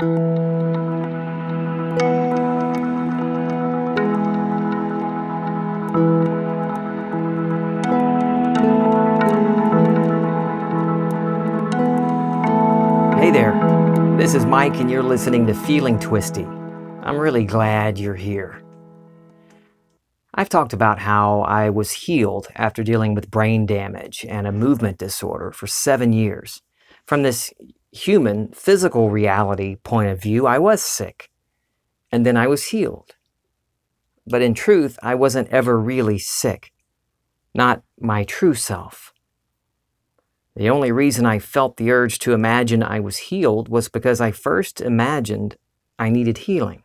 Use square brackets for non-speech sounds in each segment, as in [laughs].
Hey there, this is Mike, and you're listening to Feeling Twisty. I'm really glad you're here. I've talked about how I was healed after dealing with brain damage and a movement disorder for seven years. From this human, physical reality point of view, I was sick, and then I was healed. But in truth, I wasn't ever really sick, not my true self. The only reason I felt the urge to imagine I was healed was because I first imagined I needed healing.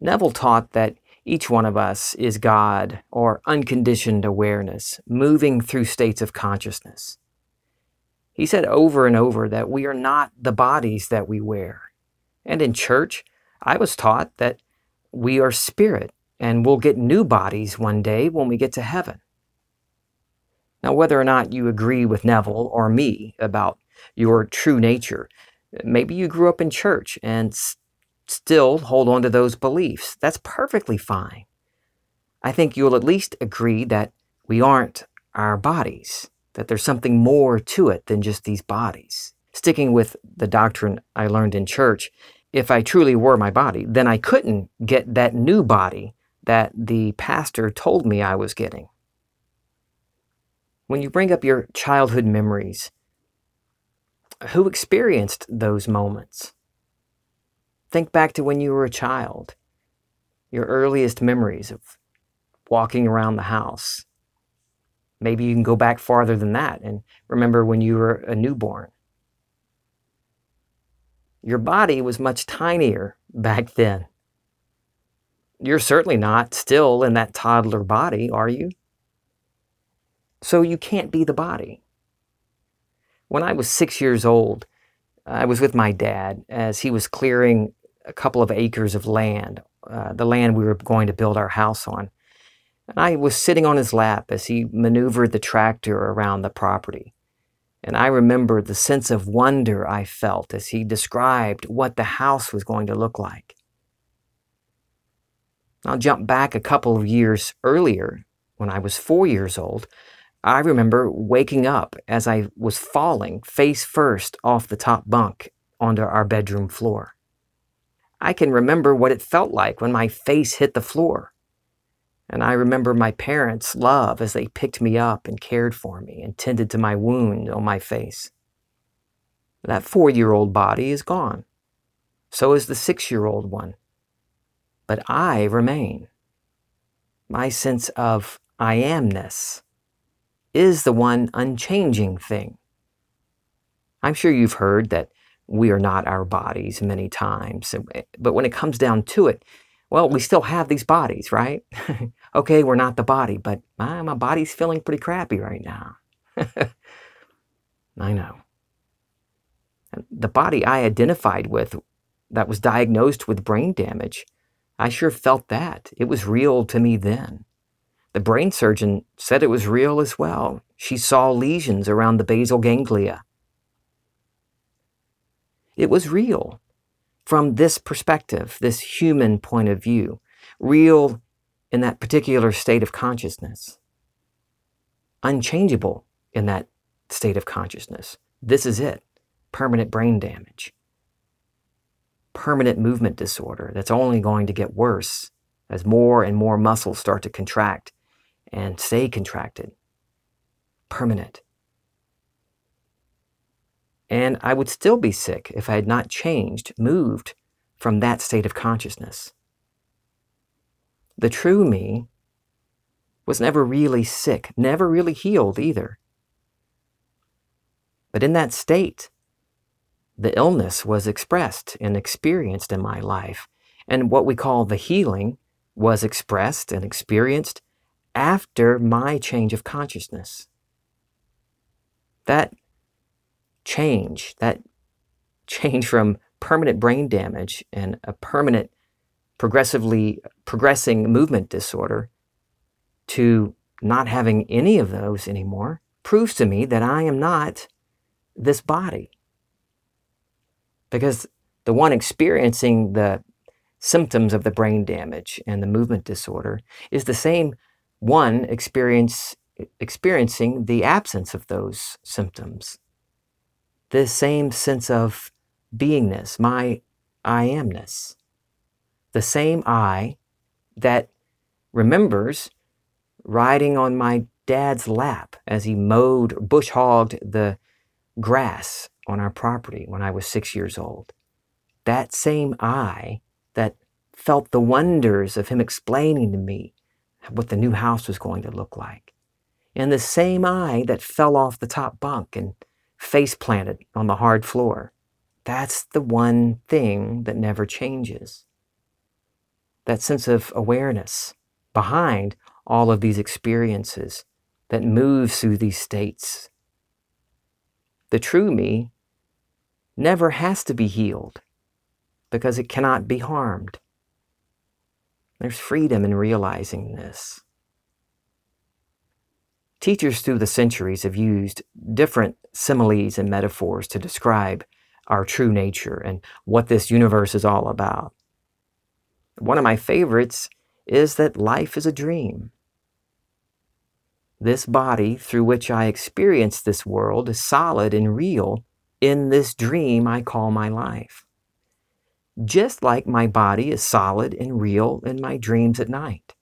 Neville taught that each one of us is God or unconditioned awareness, moving through states of consciousness. He said over and over that we are not the bodies that we wear. And in church, I was taught that we are spirit and we'll get new bodies one day when we get to heaven. Now, whether or not you agree with Neville or me about your true nature, maybe you grew up in church and s- still hold on to those beliefs. That's perfectly fine. I think you'll at least agree that we aren't our bodies, that there's something more to it than just these bodies. Sticking with the doctrine I learned in church, if I truly were my body, then I couldn't get that new body that the pastor told me I was getting. When you bring up your childhood memories, who experienced those moments? Think back to when you were a child, your earliest memories of walking around the house. Maybe you can go back farther than that and remember when you were a newborn. Your body was much tinier back then. You're certainly not still in that toddler body, are you? So you can't be the body. When I was six years old, I was with my dad as he was clearing a couple of acres of land, uh, the land we were going to build our house on. And I was sitting on his lap as he maneuvered the tractor around the property. And I remember the sense of wonder I felt as he described what the house was going to look like. I'll jump back a couple of years earlier when I was four years old. I remember waking up as I was falling face first off the top bunk onto our bedroom floor. I can remember what it felt like when my face hit the floor. And I remember my parents' love as they picked me up and cared for me and tended to my wound on my face. That four year old body is gone. So is the six year old one. But I remain. My sense of I amness is the one unchanging thing. I'm sure you've heard that we are not our bodies many times, but when it comes down to it, well, we still have these bodies, right? [laughs] okay, we're not the body, but my, my body's feeling pretty crappy right now. [laughs] I know. The body I identified with that was diagnosed with brain damage, I sure felt that. It was real to me then. The brain surgeon said it was real as well. She saw lesions around the basal ganglia. It was real from this perspective, this human point of view, real in that particular state of consciousness, unchangeable in that state of consciousness. This is it permanent brain damage, permanent movement disorder that's only going to get worse as more and more muscles start to contract and stay contracted. Permanent. And I would still be sick if I had not changed, moved from that state of consciousness. The true me was never really sick, never really healed either. But in that state, the illness was expressed and experienced in my life. And what we call the healing was expressed and experienced after my change of consciousness. That change, that change from permanent brain damage and a permanent progressively progressing movement disorder to not having any of those anymore proves to me that I am not this body. Because the one experiencing the symptoms of the brain damage and the movement disorder is the same one experience, experiencing the absence of those symptoms. This same sense of beingness, my I amness. The same I that remembers riding on my dad's lap as he mowed, bush hogged the grass on our property when I was six years old. That same I that felt the wonders of him explaining to me what the new house was going to look like. And the same I that fell off the top bunk and face planted on the hard floor. That's the one thing that never changes. That sense of awareness behind all of these experiences that moves through these states. The true me never has to be healed because it cannot be harmed. There's freedom in realizing this. Teachers through the centuries have used different similes and metaphors to describe our true nature and what this universe is all about. One of my favorites is that life is a dream. This body through which I experience this world is solid and real in this dream I call my life just like my body is solid and real in my dreams at night.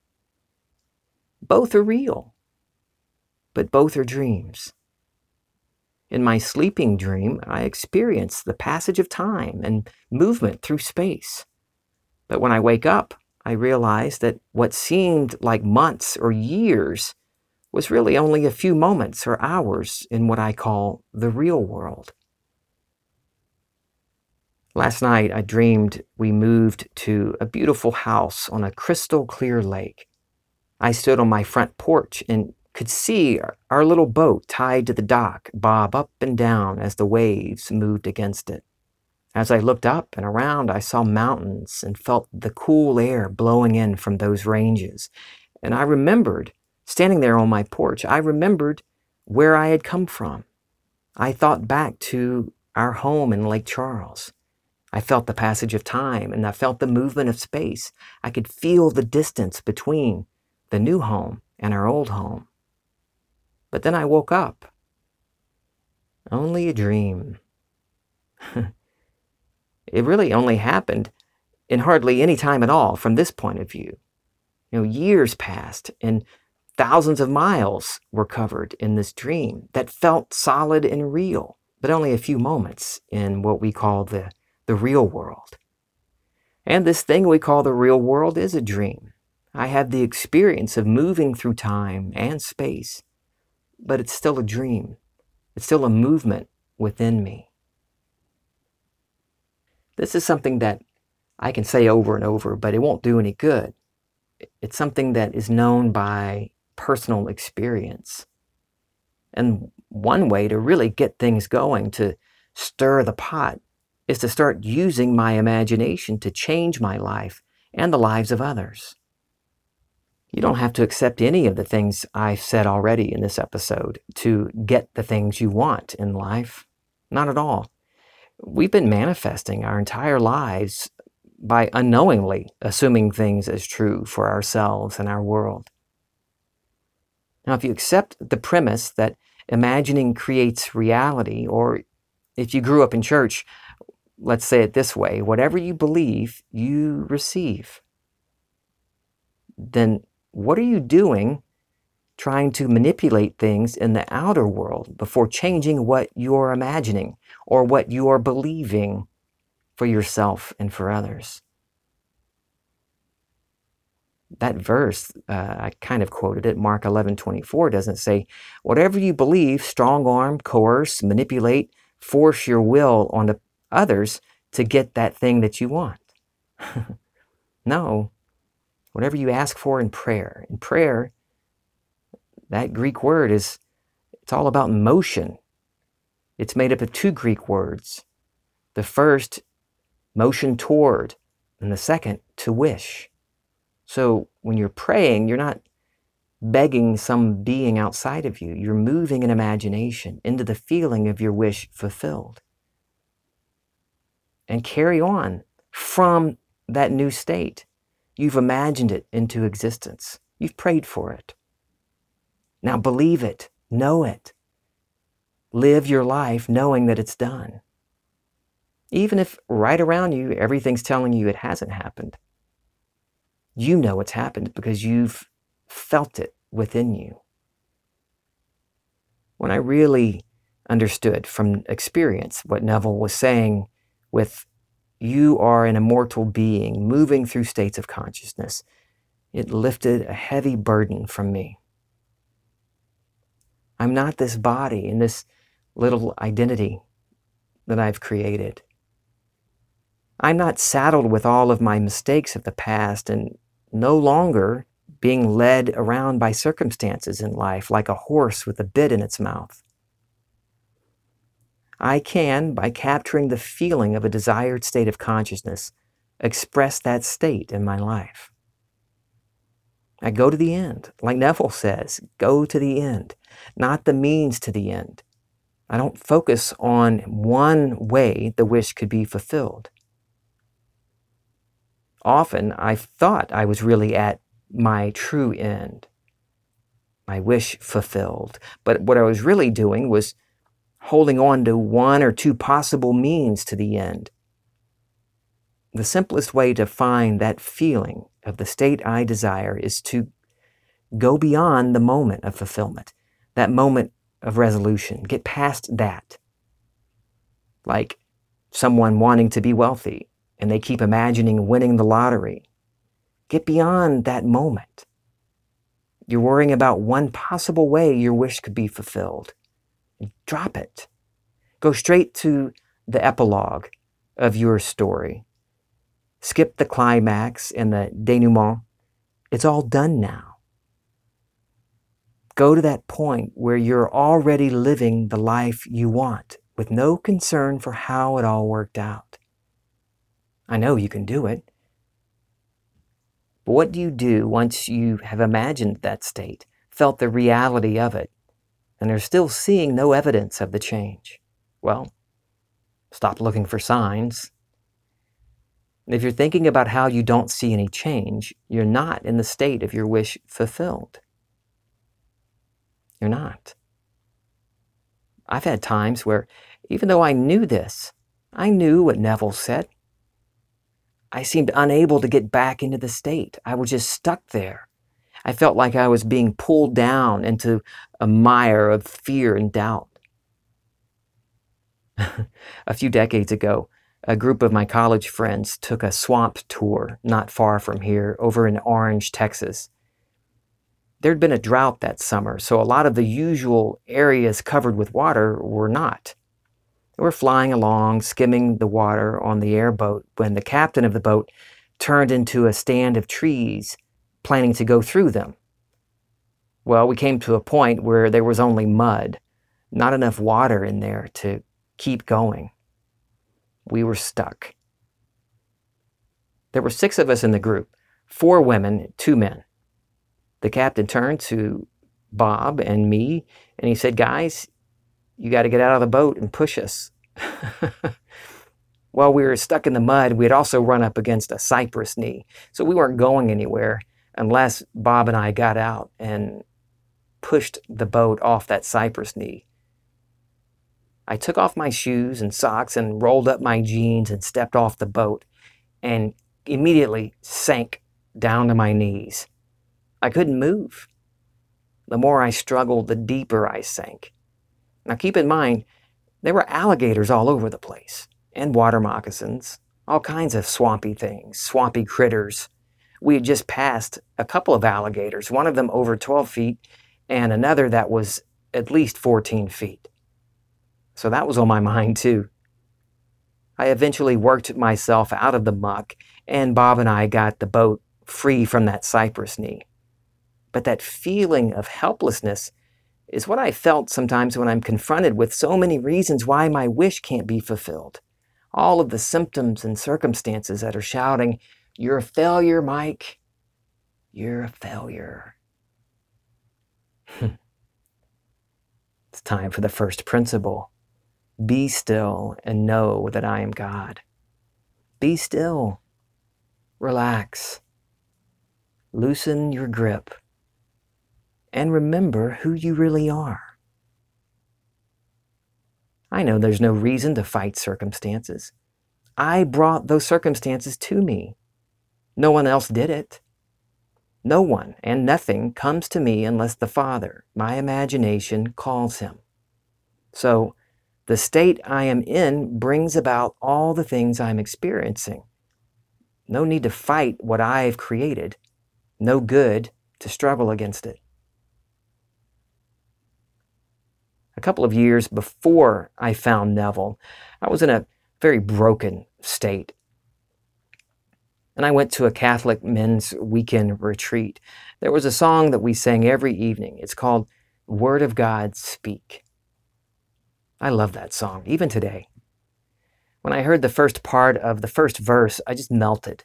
Both are real, but both are dreams. In my sleeping dream, I experience the passage of time and movement through space. But when I wake up, I realize that what seemed like months or years was really only a few moments or hours in what I call the real world. Last night, I dreamed we moved to a beautiful house on a crystal clear lake. I stood on my front porch and could see our little boat tied to the dock bob up and down as the waves moved against it. As I looked up and around, I saw mountains and felt the cool air blowing in from those ranges. And I remembered, standing there on my porch, I remembered where I had come from. I thought back to our home in Lake Charles. I felt the passage of time and I felt the movement of space. I could feel the distance between the new home and our old home. But then I woke up. Only a dream. [laughs] it really only happened in hardly any time at all from this point of view. You know, years passed and thousands of miles were covered in this dream that felt solid and real, but only a few moments in what we call the the real world. And this thing we call the real world is a dream. I have the experience of moving through time and space, but it's still a dream. It's still a movement within me. This is something that I can say over and over, but it won't do any good. It's something that is known by personal experience. And one way to really get things going, to stir the pot, is to start using my imagination to change my life and the lives of others. You don't have to accept any of the things I've said already in this episode to get the things you want in life. Not at all. We've been manifesting our entire lives by unknowingly assuming things as true for ourselves and our world. Now, if you accept the premise that imagining creates reality, or if you grew up in church let's say it this way whatever you believe, you receive. Then what are you doing trying to manipulate things in the outer world before changing what you're imagining or what you are believing for yourself and for others? that verse, uh, I kind of quoted it, Mark 11 24, doesn't say, whatever you believe, strong arm, coerce, manipulate, force your will onto others to get that thing that you want. [laughs] no. Whatever you ask for in prayer. In prayer, that Greek word is it's all about motion. It's made up of two Greek words. The first, motion toward, and the second, to wish. So when you're praying, you're not begging some being outside of you. You're moving an imagination into the feeling of your wish fulfilled. and carry on from that new state. You've imagined it into existence. You've prayed for it. Now believe it, know it. Live your life knowing that it's done. Even if right around you everything's telling you it hasn't happened, you know it's happened because you've felt it within you. When I really understood from experience what Neville was saying with you are an immortal being moving through states of consciousness, it lifted a heavy burden from me. I'm not this body and this little identity that I've created. I'm not saddled with all of my mistakes of the past and no longer being led around by circumstances in life like a horse with a bit in its mouth. I can, by capturing the feeling of a desired state of consciousness, express that state in my life. I go to the end. Like Neville says, go to the end, not the means to the end. I don't focus on one way the wish could be fulfilled. Often I thought I was really at my true end, my wish fulfilled. But what I was really doing was holding on to one or two possible means to the end. The simplest way to find that feeling of the state I desire is to go beyond the moment of fulfillment, that moment of resolution. Get past that. Like someone wanting to be wealthy and they keep imagining winning the lottery. Get beyond that moment. You're worrying about one possible way your wish could be fulfilled. Drop it. Go straight to the epilogue of your story. Skip the climax and the denouement. It's all done now. Go to that point where you're already living the life you want with no concern for how it all worked out. I know you can do it. But what do you do once you have imagined that state, felt the reality of it, and they're still seeing no evidence of the change? Well, stop looking for signs. If you're thinking about how you don't see any change, you're not in the state of your wish fulfilled. You're not. I've had times where, even though I knew this, I knew what Neville said, I seemed unable to get back into the state. I was just stuck there. I felt like I was being pulled down into a mire of fear and doubt. [laughs] a few decades ago, a group of my college friends took a swamp tour not far from here over in Orange, Texas. There'd been a drought that summer, so a lot of the usual areas covered with water were not. They were flying along, skimming the water on the airboat when the captain of the boat turned into a stand of trees, planning to go through them. Well, we came to a point where there was only mud, not enough water in there to keep going. We were stuck. There were six of us in the group four women, two men. The captain turned to Bob and me and he said, Guys, you got to get out of the boat and push us. [laughs] While we were stuck in the mud, we had also run up against a cypress knee. So we weren't going anywhere unless Bob and I got out and pushed the boat off that cypress knee. I took off my shoes and socks and rolled up my jeans and stepped off the boat and immediately sank down to my knees. I couldn't move. The more I struggled, the deeper I sank. Now keep in mind, there were alligators all over the place, and water moccasins, all kinds of swampy things, swampy critters. We had just passed a couple of alligators, one of them over 12 feet, and another that was at least 14 feet. So that was on my mind too. I eventually worked myself out of the muck, and Bob and I got the boat free from that cypress knee. But that feeling of helplessness is what I felt sometimes when I'm confronted with so many reasons why my wish can't be fulfilled. All of the symptoms and circumstances that are shouting, You're a failure, Mike. You're a failure. [laughs] it's time for the first principle be still and know that I am God. Be still. Relax. Loosen your grip. And remember who you really are. I know there's no reason to fight circumstances. I brought those circumstances to me. No one else did it. No one and nothing comes to me unless the Father, my imagination, calls him. So, the state I am in brings about all the things I'm experiencing. No need to fight what I've created. No good to struggle against it. A couple of years before I found Neville, I was in a very broken state. And I went to a Catholic men's weekend retreat. There was a song that we sang every evening. It's called Word of God Speak. I love that song, even today. When I heard the first part of the first verse, I just melted.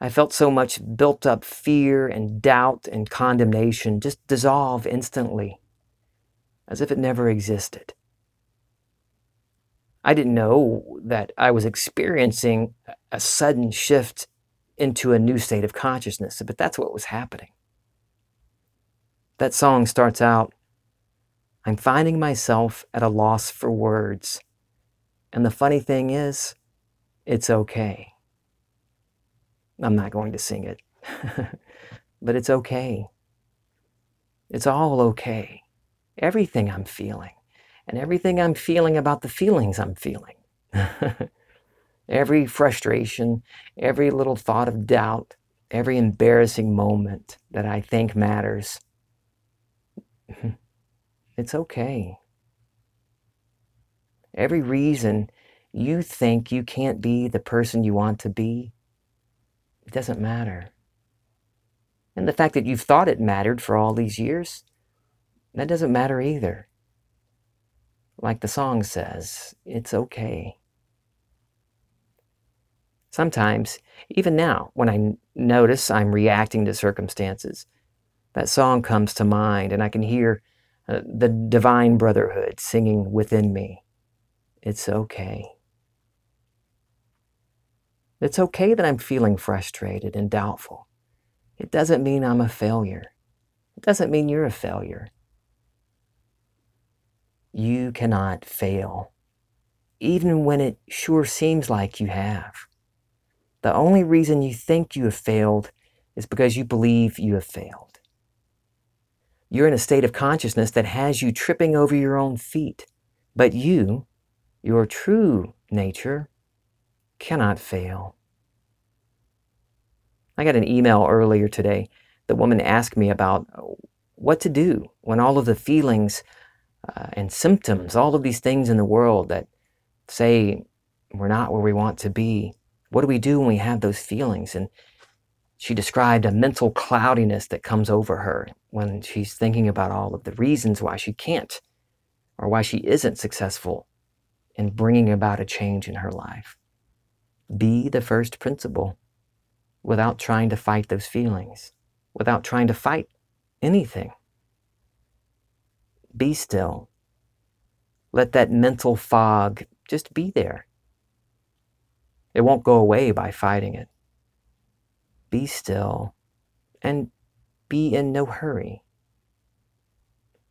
I felt so much built up fear and doubt and condemnation just dissolve instantly, as if it never existed. I didn't know that I was experiencing a sudden shift into a new state of consciousness, but that's what was happening. That song starts out I'm finding myself at a loss for words. And the funny thing is, it's okay. I'm not going to sing it, [laughs] but it's okay. It's all okay. Everything I'm feeling, and everything I'm feeling about the feelings I'm feeling. [laughs] every frustration, every little thought of doubt, every embarrassing moment that I think matters. [laughs] It's okay. Every reason you think you can't be the person you want to be, it doesn't matter. And the fact that you've thought it mattered for all these years, that doesn't matter either. Like the song says, it's okay. Sometimes, even now, when I notice I'm reacting to circumstances, that song comes to mind and I can hear uh, the divine brotherhood singing within me. It's okay. It's okay that I'm feeling frustrated and doubtful. It doesn't mean I'm a failure. It doesn't mean you're a failure. You cannot fail, even when it sure seems like you have. The only reason you think you have failed is because you believe you have failed. You're in a state of consciousness that has you tripping over your own feet. But you, your true nature, cannot fail. I got an email earlier today. The woman asked me about what to do when all of the feelings uh, and symptoms, all of these things in the world that say we're not where we want to be, what do we do when we have those feelings? And she described a mental cloudiness that comes over her when she's thinking about all of the reasons why she can't or why she isn't successful in bringing about a change in her life. Be the first principle without trying to fight those feelings, without trying to fight anything. Be still. Let that mental fog just be there. It won't go away by fighting it be still, and be in no hurry.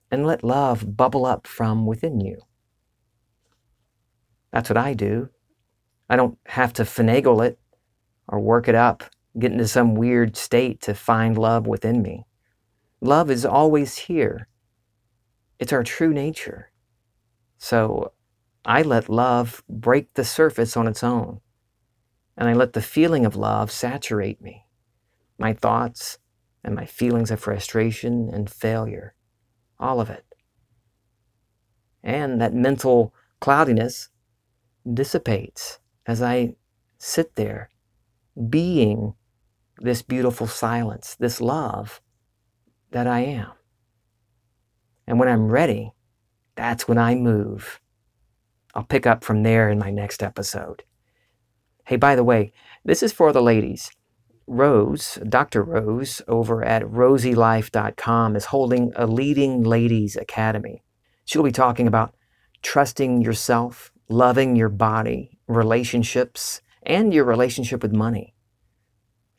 And let love bubble up from within you. That's what I do. I don't have to finagle it or work it up, get into some weird state to find love within me. Love is always here. It's our true nature. So I let love break the surface on its own, and I let the feeling of love saturate me my thoughts and my feelings of frustration and failure. All of it. And that mental cloudiness dissipates as I sit there being this beautiful silence, this love that I am. And when I'm ready, that's when I move. I'll pick up from there in my next episode. Hey, by the way, this is for the ladies. Rose, Dr. Rose, over at rosielife.com, is holding a Leading Ladies Academy. She'll be talking about trusting yourself, loving your body, relationships, and your relationship with money.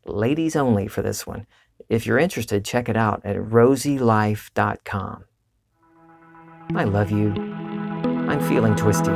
Ladies only for this one. If you're interested, check it out at rosielife.com. I love you. I'm feeling twisty.